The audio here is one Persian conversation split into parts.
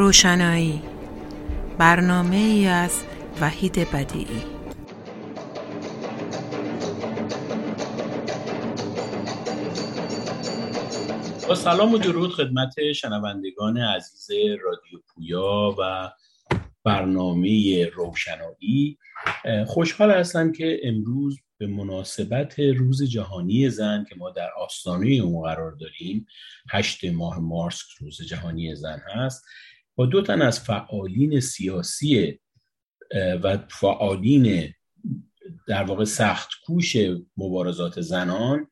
روشنایی. برنامه ای از وحید بدیعی. با سلام و درود خدمت شنوندگان عزیز رادیو پویا و برنامه روشنایی. خوشحال هستم که امروز به مناسبت روز جهانی زن که ما در آستانه اون قرار داریم هشت ماه مارس روز جهانی زن هست دو تن از فعالین سیاسی و فعالین در واقع سخت کوش مبارزات زنان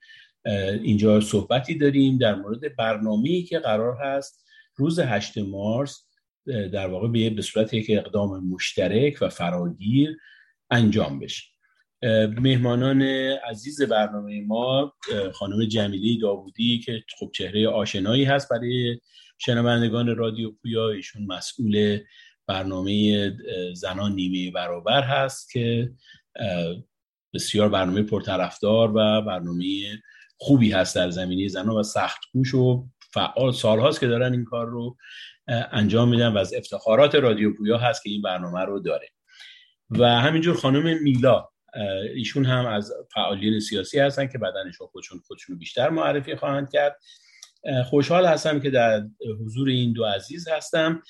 اینجا صحبتی داریم در مورد برنامه‌ای که قرار هست روز هشت مارس در واقع به صورت یک اقدام مشترک و فراگیر انجام بشه. مهمانان عزیز برنامه ما خانم جمیلی داوودی که خب چهره آشنایی هست برای شنوندگان رادیو پویا ایشون مسئول برنامه زنان نیمه برابر هست که بسیار برنامه پرطرفدار و برنامه خوبی هست در زمینه زنان و سخت کوش و فعال سالهاست که دارن این کار رو انجام میدن و از افتخارات رادیو پویا هست که این برنامه رو داره. و همینجور خانم میلا ایشون هم از فعالین سیاسی هستن که بدنشون خودشون خودشون بیشتر معرفی خواهند کرد. خوشحال هستم که در حضور این دو عزیز هستم.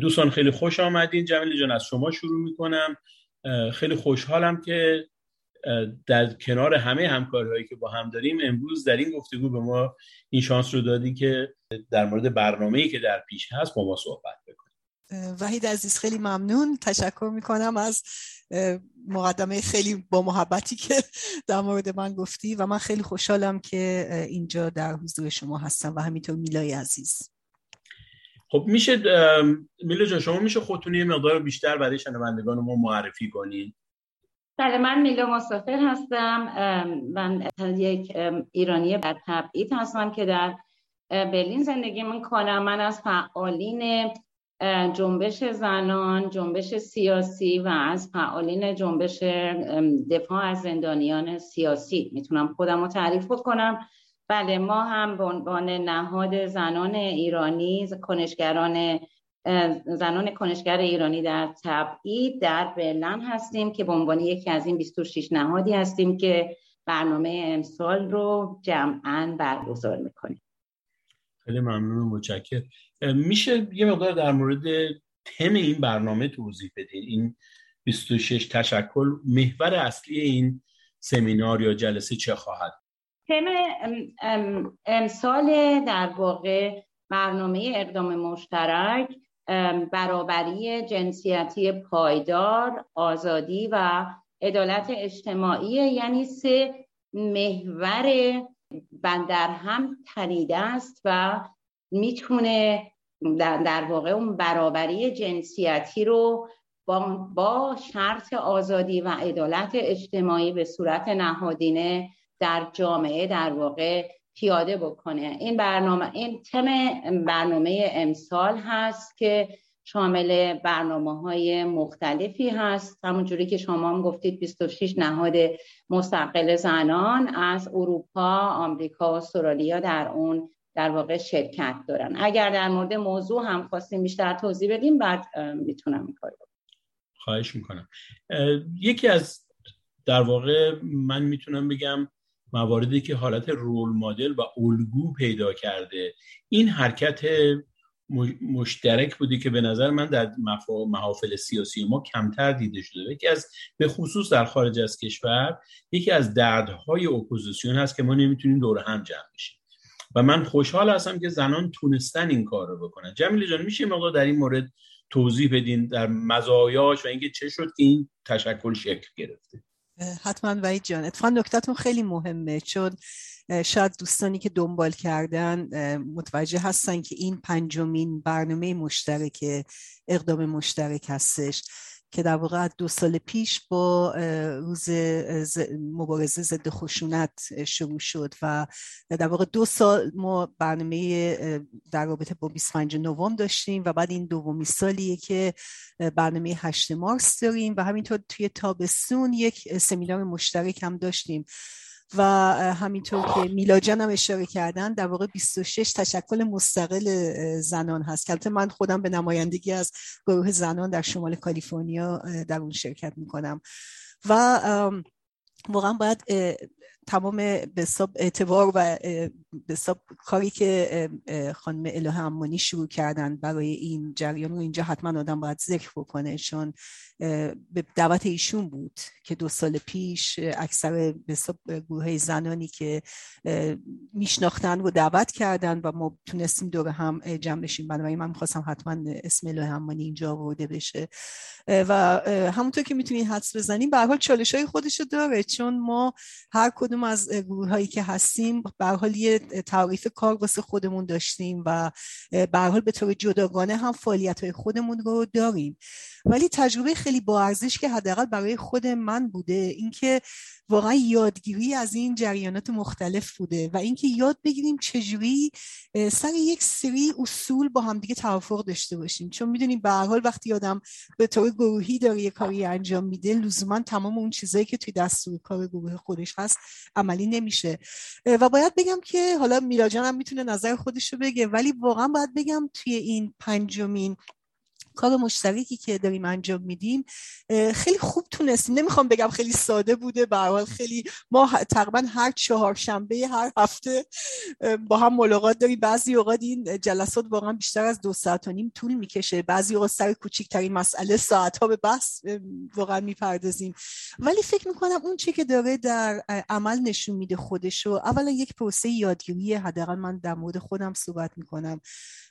دوستان خیلی خوش آمدین. جمیل جان از شما شروع می‌کنم. خیلی خوشحالم که در کنار همه همکارهایی که با هم داریم امروز در این گفتگو به ما این شانس رو دادی که در مورد برنامه‌ای که در پیش هست با ما صحبت بکنیم. وحید عزیز خیلی ممنون. تشکر می‌کنم از مقدمه خیلی با محبتی که در مورد من گفتی و من خیلی خوشحالم که اینجا در حضور شما هستم و همینطور میلای عزیز. خب میشه میلا جان شما میشه خودتون یه مقدار بیشتر برای شنوندگان ما معرفی کنین. بله من میلا مسافر هستم. من یک ایرانی بر تبعید هستم که در برلین زندگی می‌کنم من از فعالین جنبش زنان جنبش سیاسی و از فعالین جنبش دفاع از زندانیان سیاسی. می‌تونم خودم رو تعریف کنم بله ما هم به عنوان نهاد زنان ایرانی کنشگران زنان کنشگر ایرانی در تبعید در برلن هستیم که به عنوان یکی از این 26 نهادی هستیم که برنامه امسال رو جمعا برگزار می‌کنیم. خیلی ممنون و متشکر میشه یه مقدار در مورد تم این برنامه توضیح بدین. این 26 تشکل محور اصلی این سمینار یا جلسه چه خواهد؟ تم امسال در واقع برنامه اقدام مشترک برابری جنسیتی پایدار آزادی و عدالت اجتماعی یعنی سه محور در هم تنیده است و می‌تونه در, در واقع اون برابری جنسیتی رو با, با شرط آزادی و عدالت اجتماعی به صورت نهادینه در جامعه در واقع پیاده بکنه. این برنامه این تم برنامه امسال هست که شامل برنامه های مختلفی هست. همونجوری که شما هم گفتید 26 نهاد مستقل زنان از اروپا، آمریکا و استرالیا در اون در واقع شرکت دارن. اگر در مورد موضوع هم خواستیم بیشتر توضیح بدیم بعد می‌تونم این کار خواهش می‌کنم. یکی از در واقع من می‌تونم بگم مواردی که حالت رول مدل و الگو پیدا کرده این حرکت مشترک بودی که به نظر من در محافل سیاسی ما کمتر دیده شده. یکی از به خصوص در خارج از کشور یکی از دردهای اپوزیسیون هست که ما نمی‌تونیم دور هم جمع بشیم. و من خوشحال هستم که زنان تونستن این کار رو بکنن. جمیل جان میشه مقدار در این مورد توضیح بدین در مزایاش و اینکه چه شد که این تشکل شکل گرفته؟ حتما وحید جان اتفاقا نکتتون خیلی مهمه. چون شاید دوستانی که دنبال کردن متوجه هستن که این پنجمین برنامه مشترک اقدام مشترک هستش. که در واقع دو سال پیش با روز مبارزه ضد خشونت شروع شد و در واقع دو سال ما برنامه در رابطه با 25 نوامبر داشتیم و بعد این دومی سالیه که برنامه 8 مارس داریم و همینطور توی تابستون یک سمینار مشترک هم داشتیم. و همینطور که میلاجان هم اشاره کردن در واقع 26 تشکل مستقل زنان هست. که من خودم به نمایندگی از گروه زنان در شمال کالیفرنیا در اون شرکت می‌کنم. و واقعا باید تمام به اعتبار و به کاری که خانم الهه امانی شروع کردن برای این جریان رو اینجا حتما آدم باید ذکر بکنه. چون به دعوت ایشون بود که دو سال پیش اکثر به گروه زنانی که میشناختن رو دعوت کردن و ما تونستیم دور هم جمع بشیم. بنابراین من می‌خواستم حتما اسم الهه امانی اینجا آورده بشه. و همونطور که می‌تونید حدس بزنیم به حال چالش های خودشو داره. چون ما هر کدوم از گروه هایی که هستیم. به حال یه تعریف کار واسه خودمون داشتیم و به حال به طور جداگانه هم فعالیت های خودمون رو داریم. ولی تجربه خیلی با ارزش که حداقل برای خود من بوده اینکه واقعا یادگیری از این جریانات مختلف بوده و اینکه یاد بگیریم چجوری سر یک سری اصول با همدیگه توافق داشته باشیم. چون می‌دونیم به هر حال وقتی آدم به طور گروهی داره یه کاری انجام میده لزوما تمام اون چیزایی که توی دستور کار گروه خودش هست عملی نمیشه. و باید بگم که حالا میراجان هم می‌تونه نظر خودش رو بگه ولی واقعا باید بگم توی این پنجمین کار مشترکی که داریم انجام میدیم خیلی خوب تونستیم. نمی‌خوام بگم خیلی ساده بوده به خیلی ما تقریبا هر چهارشنبه هر هفته با هم ملاقات داریم. بعضی اوقات این جلسات واقعا بیشتر از دو ساعت و نیم طول می‌کشه. بعضی اوقات سر کوچیکترین مسئله ساعت ها به بحث واقعا می‌پردازیم. ولی فکر می‌کنم اون چی که داره در عمل نشون میده خودشو اولا یک پروسه یادگیری حداقل من در مورد خودم صحبت می‌کنم.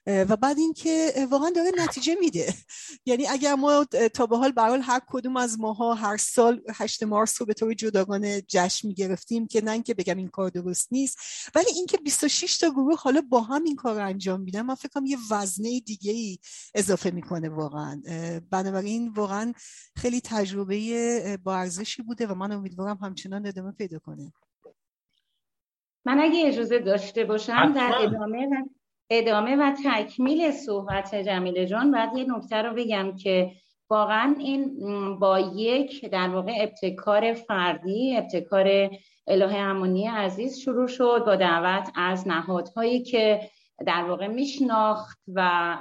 و بعد اینکه واقعا داره نتیجه میده. یعنی اگر ما تا به حال برحال هر کدوم از ماها هر سال هشت مارس رو به طور جداگانه جشن می‌گرفتیم که نه اینکه بگم این کار درست نیست ولی اینکه 26 تا گروه حالا با هم این کار رو انجام میدن من فکر کنم یه وزنه دیگه ای اضافه می‌کنه واقعا. بنابراین واقعا خیلی تجربه با ارزشی بوده و من امیدوارم همچنان ادامه پیدا کنه. من اگه اجازه داشته باشم در ادامه ادامه و تکمیل صحبت جمیله جان بعد یه نکته رو بگم که واقعا این با یک در واقع ابتکار فردی ابتکار الهه امانی عزیز شروع شد با دعوت از نهادهایی که در واقع میشناخت و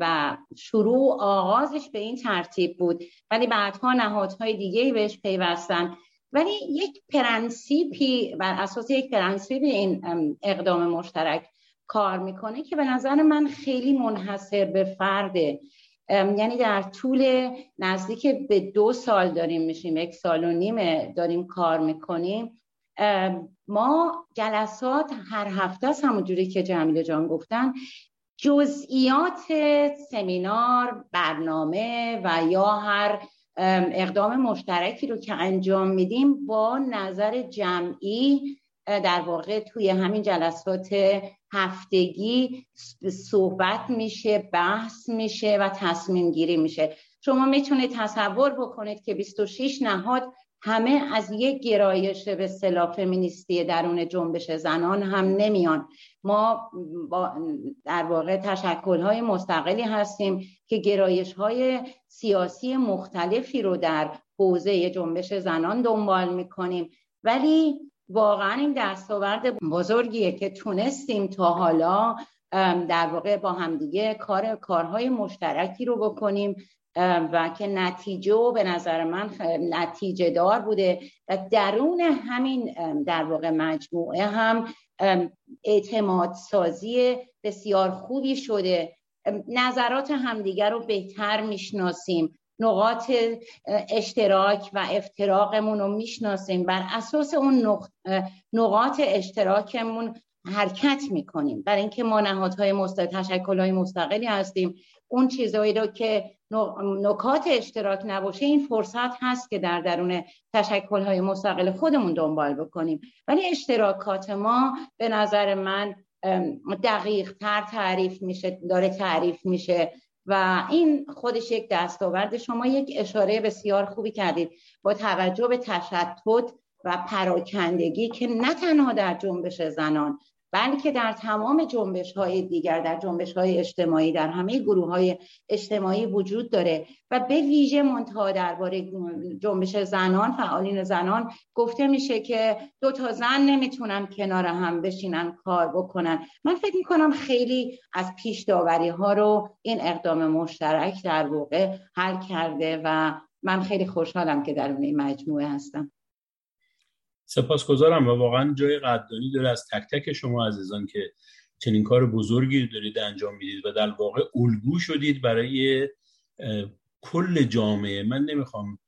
و شروع آغازش به این ترتیب بود. ولی بعدها نهادهای دیگه بهش پیوستن. ولی یک principe ی بر اساس یک principe این اقدام مشترک کار می‌کنه که به نظر من خیلی منحصر به فرده. یعنی در طول نزدیک به دو سال داریم میشیم یک سال و نیم داریم کار می‌کنیم. ما جلسات هر هفته است همونجوری که جمیله جان گفتن جزئیات سمینار برنامه و یا هر اقدام مشترکی رو که انجام میدیم با نظر جمعی در واقع توی همین جلسات هفتگی صحبت میشه بحث میشه و تصمیم گیری میشه. شما می‌تونید تصور بکنید که 26 نهاد همه از یک گرایش به صلاح فمینیستی درون جنبش زنان هم نمیان. ما با در واقع تشکل های مستقلی هستیم که گرایش های سیاسی مختلفی رو در حوزه جنبش زنان دنبال می‌کنیم. ولی واقعا این دستاورد بزرگیه که تونستیم تا حالا در واقع با همدیگه کار کارهای مشترکی رو بکنیم و که نتیجه و به نظر من نتیجه دار بوده. و درون همین در واقع مجموعه هم اعتماد سازی بسیار خوبی شده. نظرات همدیگر رو بهتر می‌شناسیم. نقاط اشتراک و افتراقمون رو می‌شناسیم. بر اساس اون نقاط اشتراکمون حرکت می‌کنیم. برای اینکه ما نهادهای مستقل تشکلهای مستقلی هستیم. اون چیزهایی رو که نکات اشتراک نباشه این فرصت هست که در درون تشکلهای مستقل خودمون دنبال بکنیم. ولی اشتراکات ما به نظر من دقیق تر تعریف میشه داره تعریف میشه. و این خودش یک دستاورد. شما یک اشاره بسیار خوبی کردید با توجه به تشتت و پراکندگی که نه تنها در جنبش زنان بلکه در تمام جنبش های دیگر در جنبش های اجتماعی در همه گروه های اجتماعی وجود داره و به ویژه منتها درباره جنبش زنان فعالین زنان گفته میشه که دو تا زن نمی‌تونن کنار هم بشینن کار بکنن. من فکر می‌کنم خیلی از پیش داوری ها رو این اقدام مشترک در واقع حل کرده و من خیلی خوشحالم که در این مجموعه هستم. سپاسگزارم و واقعا جای قدردانی داره از تک تک شما عزیزان که چنین کار بزرگی دارید انجام می‌دید و در واقع الگو شدید برای کل جامعه. من نمی‌خوام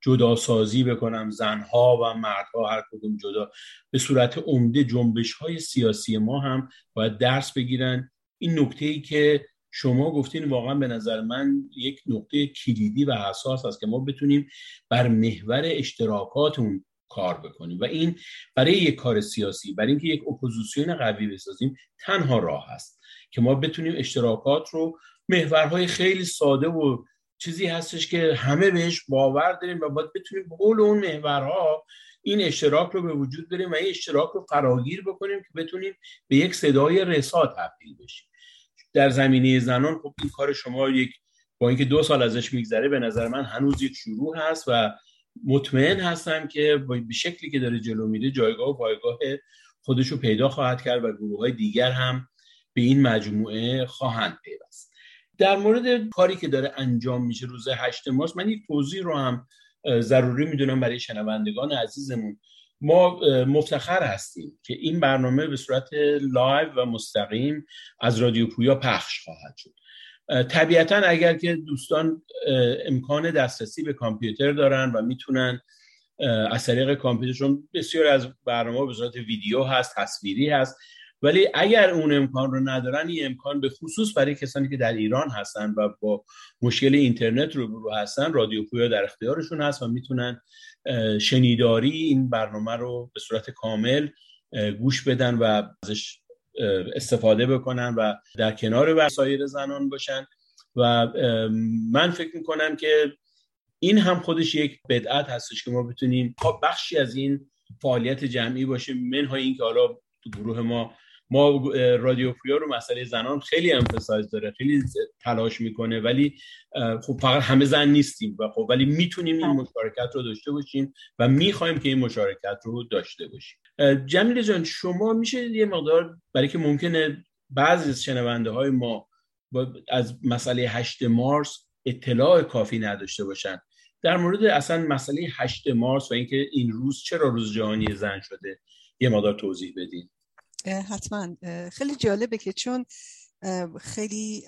جدا سازی بکنم زنها و مردها هر کدوم جدا. به صورت عمده جنبش های سیاسی ما هم باید درس بگیرن. این نکته ای که شما گفتین واقعا به نظر من یک نقطه کلیدی و حساس است که ما بتونیم بر محور اشتراکاتون کار بکنیم. و این برای یک کار سیاسی برای اینکه یک اپوزیسیون قوی بسازیم تنها راه هست که ما بتونیم اشتراکات رو محورهای خیلی ساده و چیزی هستش که همه بهش باور داریم و باید بتونیم به اون محورها این اشتراک رو به وجود بیاریم و این اشتراک رو فراگیر بکنیم که بتونیم به یک صدای رسا تبدیل بشیم. در زمینه زنان خب این کار شما یک با اینکه دو سال ازش میگذره به نظر من هنوز یک شروع هست و مطمئن هستم که به شکلی که داره جلو میره جایگاه و پایگاه خودش رو پیدا خواهد کرد و گروه های دیگر هم به این مجموعه خواهند پیوست. در مورد کاری که داره انجام میشه روز 8 مارس من یک توضیح رو هم ضروری می‌دونم برای شنوندگان عزیزمون. ما مفتخر هستیم که این برنامه به صورت live و مستقیم از رادیو پویا پخش خواهد شد. طبیعتا اگر که دوستان امکان دسترسی به کامپیوتر دارن و می‌تونن از طریق کامپیوترشون بسیار از برنامه به صورت ویدیو هست تصویری هست. ولی اگر اون امکان رو ندارن این امکان به خصوص برای کسانی که در ایران هستن و با مشکل اینترنت رو هستن رادیو پویا در اختیارشون هست و می‌تونن شنیداری این برنامه رو به صورت کامل گوش بدن و ازش استفاده بکنن و در کنار وسایر زنان باشن. و من فکر می‌کنم که این هم خودش یک بدعت هستش که ما بتونیم خب بخشی از این فعالیت جمعی باشه منهای این که حالا تو گروه ما ما رادیو پویا رو مسئله زنان خیلی امفسایز داره خیلی تلاش می‌کنه ولی خب فقط همه زن نیستیم و خب ولی می‌تونیم این مشارکت رو داشته باشیم و می‌خوایم که این مشارکت رو داشته باشیم. جمیل جان شما میشه یه مقدار برای که ممکنه بعضی از شنونده های ما از مسئله 8 مارس اطلاع کافی نداشته باشن. در مورد اصلا مسئله 8 مارس و اینکه این روز چرا روز جهانی زن شده یه مقدار توضیح بدین. حتما. خیلی جالبه که چون خیلی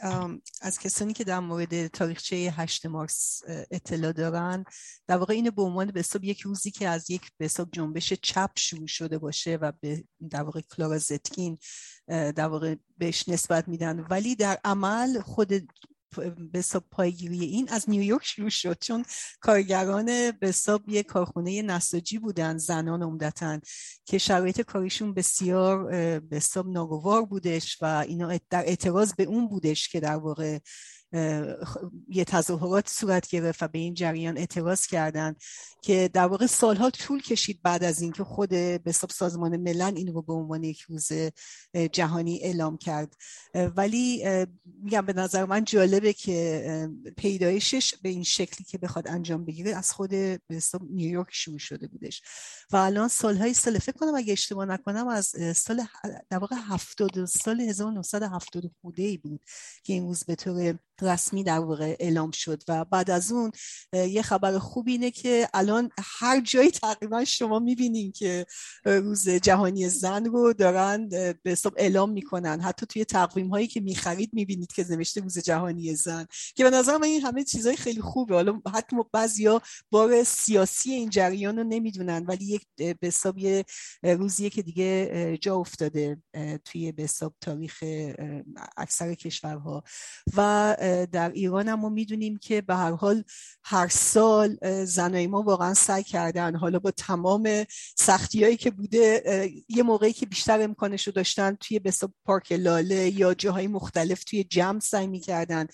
از کسانی که در مورد تاریخچه 8 مارس اطلاع دارن در واقع اینو به عنوان به حساب یک روزی که از یک به حساب جنبش چپ شروع شده باشه و به در واقع کلارا زتکین در واقع بهش نسبت میدن. ولی در عمل خود به پایگیری این از نیویورک شروع شد چون کارگران به یه کارخونه نساجی بودن زنان عمدتا که شرایط کاریشون بسیار به ناگوار بودش و اینا در اعتراض به اون بودش که در واقع یه تظاهرات صورت گرفت و به این جریان اعتراض کردن که در واقع سالها طول کشید بعد از اینکه خود به سازمان ملل این رو به عنوان یک روز جهانی اعلام کرد. ولی میگم به نظر من جالبه که پیدایشش به این شکلی که بخواد انجام بگیره از خود به نیویورک شروع شده بودش. و الان سالهای سال فکر کنم اگه اشتباه نکنم از سال در واقع 70 سال 1970 خوده ای بود که این روز به طور رسمی در واقع اعلام شد و بعد از اون یه خبر خوب اینه که الان هر جایی تقریبا شما می‌بینین که روز جهانی زن رو دارن به حساب اعلام می‌کنن. حتی توی تقویم هایی که می‌خرید می‌بینید که نوشته روز جهانی زن. که به نظر من این همه چیزهای خیلی خوبه. حالا حتی بعضیا بار سیاسی این جریان رو نمی‌دونن ولی یک به حساب یه روزیه که دیگه جا افتاده توی به حساب تاریخ اکثر کشورها. و در ایران هم ما می‌دونیم که به هر حال هر سال زنای ما واقعا سعی کردن حالا با تمام سختی هایی که بوده یه موقعی که بیشتر امکانش رو داشتن توی بسا پارک لاله یا جاهای مختلف توی جمع سعی می‌کردن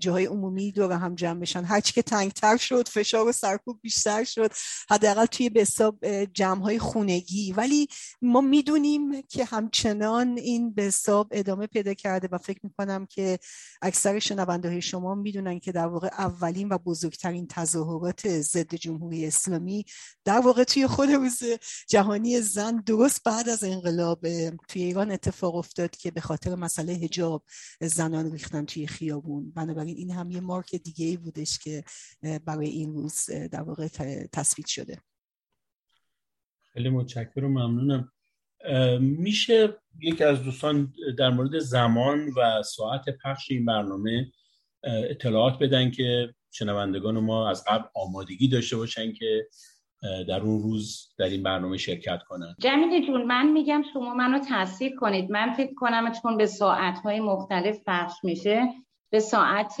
جاهای عمومی دور هم جمع بشن. هرچی که تنگتر شد فشار و سرکوب بیشتر شد حداقل توی بسا جمع های خونگی. ولی ما می‌دونیم که همچنان این به ادامه پیدا کرده و فکر می‌کنم که اکثر شنونده های شما می‌دونن که در واقع اولین و بزرگترین تظاهرات ضد جمهوری اسلامی در واقع توی خود روز جهانی زن درست بعد از انقلاب توی ایران اتفاق افتاد که به خاطر مسئله هجاب زنان ریختن توی خیابون. بنابراین این هم یه مارک دیگه ای بودش که برای این روز در واقع شده. خیلی متشکرم ممنونم. میشه یکی از دوستان در مورد زمان و ساعت پخش این برنامه اطلاعات بدن که شنوندگان ما از قبل آمادگی داشته باشن که در اون روز در این برنامه شرکت کنن. جمیل جون من میگم شما منو تصدیق کنید. من فکر کنم چون به ساعتهای مختلف پخش میشه به ساعت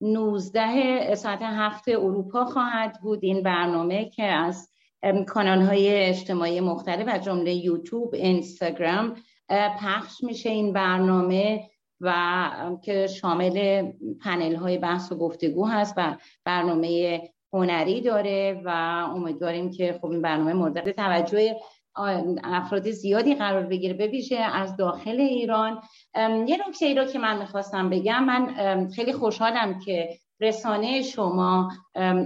19 ساعت هفت اروپا خواهد بود این برنامه که از کانال های اجتماعی مختلف از جمله یوتیوب اینستاگرام پخش میشه این برنامه. و که شامل پنل های بحث و گفتگو هست و برنامه هنری داره و امیدواریم که خب این برنامه مورد توجه افراد زیادی قرار بگیره. بویژه از داخل ایران یه نکته ای رو که من می‌خواستم بگم من خیلی خوشحالم که رسانه شما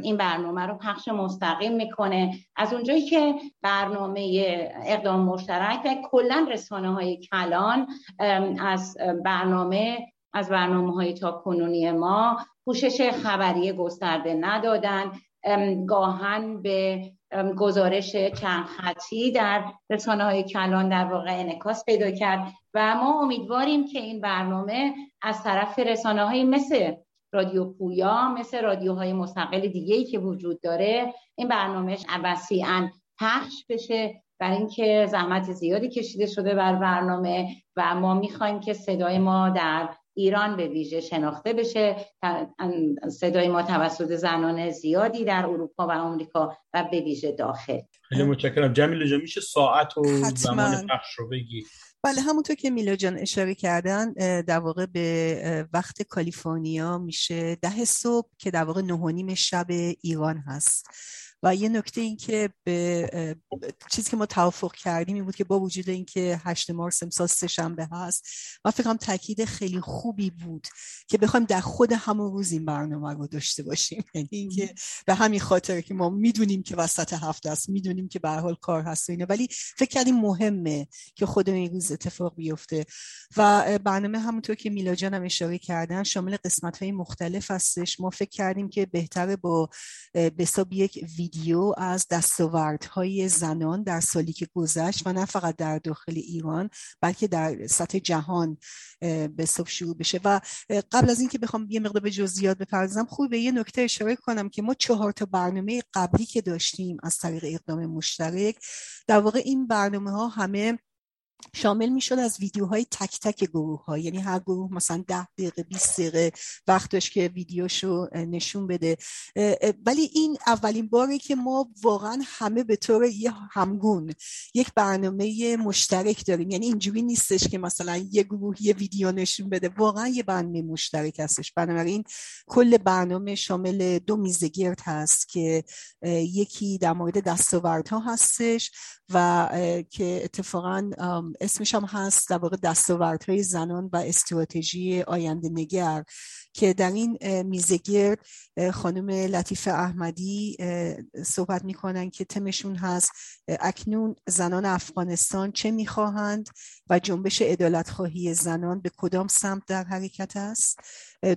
این برنامه رو پخش مستقیم می‌کنه. از اونجایی که برنامه اقدام مشترک و کلا رسانه های کلان از برنامه از برنامه های تا کنونی ما پوشش خبری گسترده ندادن. گاهن به گزارش چند خطی در رسانه های کلان در واقع انکاس پیدا کرد و ما امیدواریم که این برنامه از طرف رسانه های مثل رادیو پویا مثل رادیوهای مستقل دیگه ای که وجود داره. این برنامهش وسیعا پخش بشه برای اینکه زحمت زیادی کشیده شده بر برنامه و ما می‌خوایم که صدای ما در ایران به ویژه شناخته بشه. صدای ما توسط زنان زیادی در اروپا و آمریکا و به ویژه داخل. خیلی متشکرم. جمیل جان میشه ساعت و زمان پخش رو بگی؟ بله همونطور که میلا جان اشاره کردن در واقع به وقت کالیفرنیا میشه. ده صبح که در واقع نه شب ایران هست. و یه نکته این که به چیزی که ما توافق کردیم این بود که با وجود اینکه 8 مارس امسال سه شنبه هست من فکرم تاکید خیلی خوبی بود که بخوایم در خود همون روز این برنامه رو داشته باشیم. یعنی اینکه به همین خاطر که ما می‌دونیم که وسط هفته است می‌دونیم که به حال کار هست و اینه ولی فکر کردیم مهمه که خود این روز اتفاق بیفته. و برنامه همونطور که میلا جان هم اشاره کردن شامل قسمت های مختلف هستش. ما فکر کردیم که بهتره با به یک ویدیو از دستاوردهای زنان در سالی که گذشت و نه فقط در داخل ایران بلکه در سطح جهان به صبح شروع بشه. و قبل از اینکه بخوام یه مقدار به جزئیات بپردازم خوب به یه نکته اشاره کنم که ما چهار تا برنامه قبلی که داشتیم از طریق اقدام مشترک در واقع این برنامه ها همه شامل می‌شد از ویدیوهای تک تک گروه ها یعنی هر گروه مثلا ده دقیقه 20 دقیقه وقت داشت که ویدیوشو نشون بده. ولی این اولین باری که ما واقعا همه به طور یه همگون یک برنامه مشترک داریم. یعنی اینجوری نیستش که مثلا یه گروه یه ویدیو نشون بده. واقعا یه برنامه مشترک هستش. بنابراین کل برنامه شامل دو میزگرد هست که یکی در مورد دستاوردها هستش و که اتفاقا اسمش هم هست در واقع دستاوردهای زنان و استراتژی آینده نگر که در این میزگرد خانم لطیف احمدی صحبت می‌کنن که تمشون هست اکنون زنان افغانستان چه می‌خواهند و جنبش ادالت خواهی زنان به کدام سمت در حرکت است.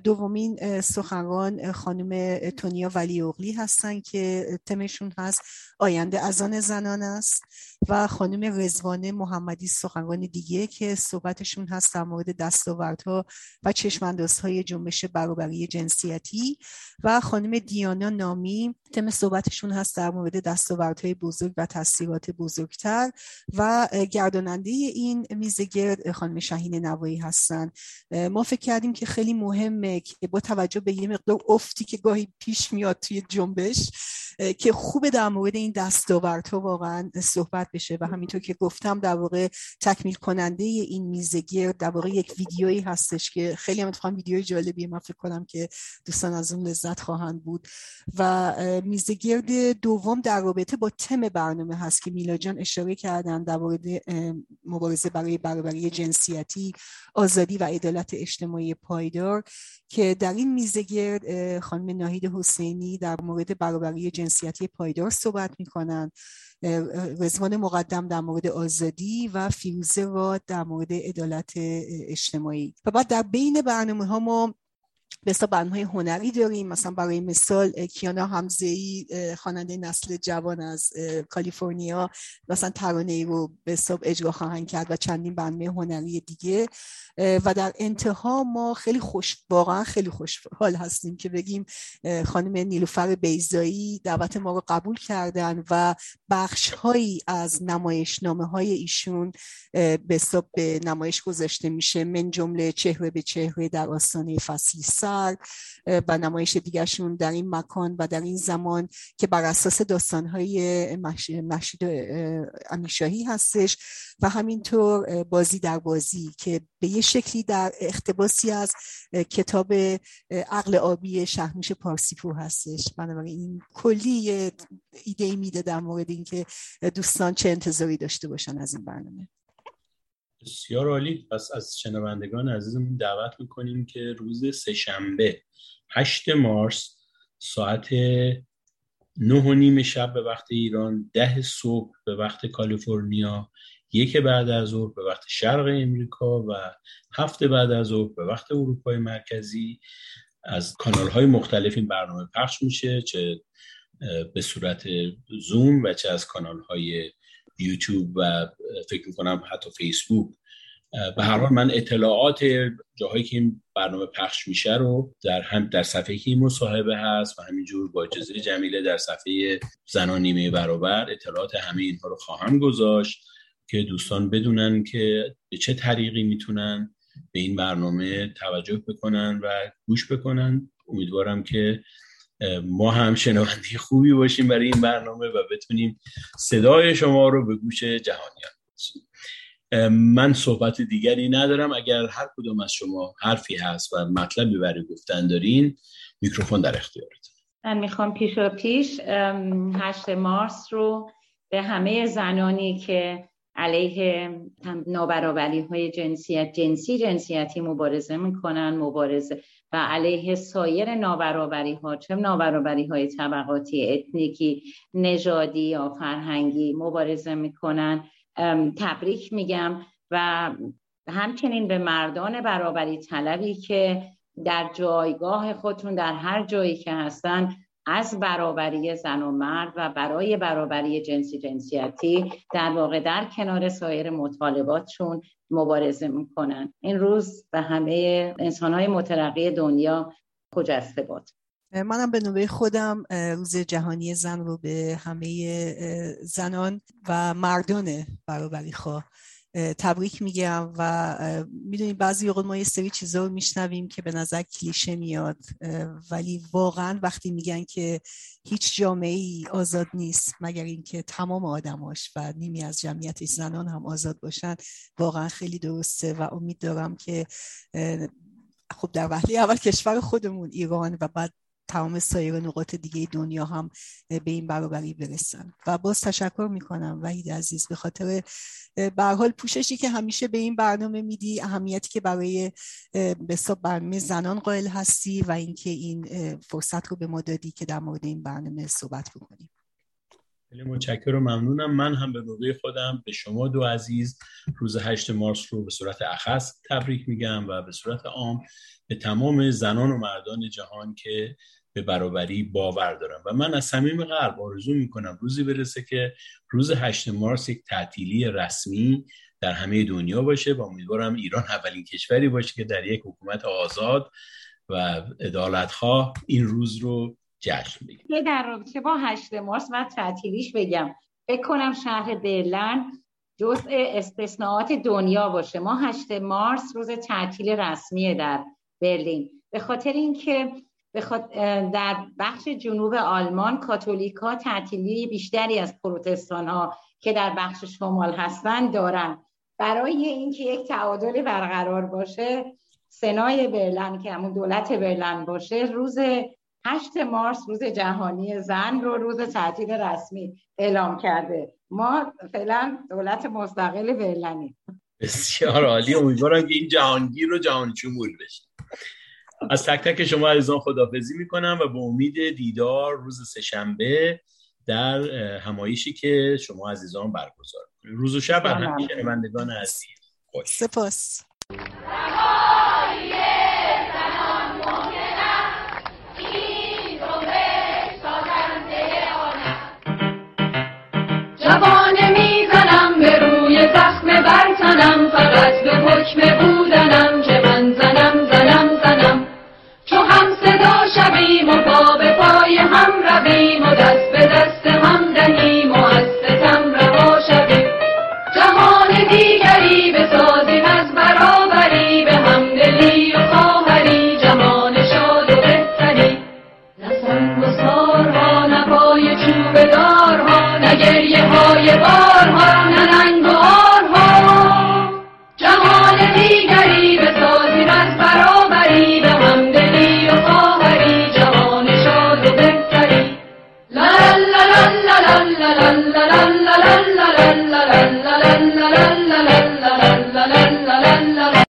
دومین سخنران خانم تونیا ولی اغلی هستن که تمشون هست آینده ازان زنان است. و خانم رزوانه محمدی سخنران دیگه که صحبتشون هست در مورد دستاوردها و چشماندازهای جنبش برابری جنسیتی و خانم دیانا نامی تم صحبتشون هست در مورد دستاوردهای بزرگ و تاثیرات بزرگتر و گرداننده این میزگرد خانم شهین نوایی هستن. ما فکر کردیم که خیلی مهمه که با توجه به یه مقدار افتی که گاهی پیش میاد توی جنبش که خوب در مورد این دستاوردها واقعا صحبت بشه و همینطور که گفتم در واقع تکمیل کننده این میزگرد در واقع یک ویدیویی هستش که خیلی هم اتفاقا ویدیوی جالبیه من فکر کنم که دوستان از اون لذت خواهند بود. و میزگرد دوم در رابطه با تم برنامه هست که میلا جان اشاره کردن در مورد مبارزه برای برابری جنسیتی آزادی و عدالت اجتماعی پایدار که در این میزگرد خانم ناهید حسینی در مورد برابری جنسیتی پایدار صحبت می‌کنن رزوان مقدم در مورد آزادی و فیروزه را در مورد عدالت اجتماعی. و بعد در بین برنامه ها ما مثلا برنامه هنری داریم مثلا برای مثال کیانا همزه ای خواننده نسل جوان از کالیفرنیا مثلا ترانه ای رو به اجرا خواهند کرد و چندین برنامه هنری دیگه. و در انتها ما خیلی خوش واقعا خیلی خوش حال هستیم که بگیم خانم نیلوفر بیزایی دعوت ما رو قبول کردن و بخش هایی از نمایشنامه های ایشون به به نمایش گذاشته میشه من جمله چهره به چهره در آستانه فصلی سر و نمایش دیگرشون در این مکان و در این زمان که بر اساس داستانهای مشید امیشاهی هستش و همینطور بازی در بازی که به یه شکلی در اختباسی از کتاب عقل آبی شهرمیش پارسیپور هستش. بنابراین این کلی ایده میده در مورد اینکه دوستان چه انتظاری داشته باشن از این برنامه. بسیار عالی. پس از شنوندگان عزیزمون دعوت می‌کنیم که روز سهشنبه 8 مارس ساعت نه و نیم شب به وقت ایران ده صبح به وقت کالیفرنیا یک بعد از ظهر به وقت شرق امریکا و هفت بعد از ظهر به وقت اروپای مرکزی. از کانال های مختلف این برنامه پخش میشه چه به صورت زوم و چه از کانال های یوتیوب و فکر می‌کنم حتی فیسبوک. به هر حال من اطلاعات جاهایی که این برنامه پخش میشه رو در هم در صفحه که این مصاحبه هست و همینجور با اجازه جمیله در صفحه زنان نیمه برابر اطلاعات همه اینها رو خواهم گذاشت که دوستان بدونن که به چه طریقی می‌تونن به این برنامه توجه بکنن و گوش بکنن. امیدوارم که ما هم شنونده خوبی باشیم برای این برنامه و بتونیم صدای شما رو به گوش جهانیان من صحبت دیگری ندارم. اگر هر کدوم از شما حرفی هست و مطلبی برای گفتن دارین میکروفون در اختیارتون. من می‌خوام پیش و پیش هشت مارس رو به همه زنانی که علیه نابرابری های جنسیت جنسی جنسیتی مبارزه می‌کنن مبارزه و علیه سایر نابرابری ها چه نابرابری های طبقاتی اتنیکی نژادی یا فرهنگی مبارزه می‌کنن. تبریک میگم و همچنین به مردان برابری طلبی که در جایگاه خودتون در هر جایی که هستن از برابری زن و مرد و برای برابری جنسی جنسیتی در واقع در کنار سایر مطالباتشون مبارزه می‌کنن. این روز به همه انسانهای مترقی دنیا خجسته باد. منم به نوبه خودم روز جهانی زن رو به همه زنان و مردان برابری خواه. تبریک میگم و می‌دونید بعضی اوقات ما یه سری چیزا رو میشنویم که به نظر کلیشه میاد ولی واقعا وقتی میگن که هیچ جامعه ای آزاد نیست مگر اینکه تمام آدماش و نیمی از جمعیتش زنان هم آزاد باشن واقعا خیلی درسته و امید دارم که خب در وحلی اول کشور خودمون ایران و بعد تمام سایر نقاط دیگه دنیا هم به این برابری برسن. و باز تشکر می‌کنم وحید عزیز به خاطر حال پوششی که همیشه به این برنامه میدی اهمیتی که برای به برنامه زنان قائل هستی و اینکه این فرصت رو به ما دادی که در مورد این برنامه صحبت بکنیم. خیلی متشکرم و ممنونم. من هم به نوبه خودم به شما دو عزیز روز 8 مارس رو به صورت اخص تبریک میگم و به صورت عام به تمام زنان و مردان جهان که به برابری باور دارم. و من از صمیم قلب آرزو می‌کنم روزی برسه که روز 8 مارس یک تعطیلی رسمی در همه دنیا باشه و امیدوارم ایران اولین کشوری باشه که در یک حکومت آزاد و عدالتخواه این روز رو جشن بگیره. در رابطه با 8 مارس من تعطیلیش بگم. فکر کنم شهر برلن جزء استثناءات دنیا باشه. ما 8 مارس روز تعطیل رسمیه در برلین. به خاطر اینکه در بخش جنوب آلمان کاتولیکا تعطیلی بیشتری از پروتستان ها که در بخش شمال هستن دارن. برای اینکه یک تعادل برقرار باشه سنای برلن که همون دولت برلن باشه روز 8 مارس روز جهانی زن رو روز تعطیل رسمی اعلام کرده. ما فعلا دولت مستقل برلنیم. بسیار عالی. امیدوارم که این جهانگیر رو جهان چمول بشه. از تک تک شما عزیزان خدافزی می‌کنم و به امید دیدار روز سهشنبه در همایشی که شما عزیزان برگزار روز و شب همه شنوندگان عزیز. خوش. سپاس. جوانه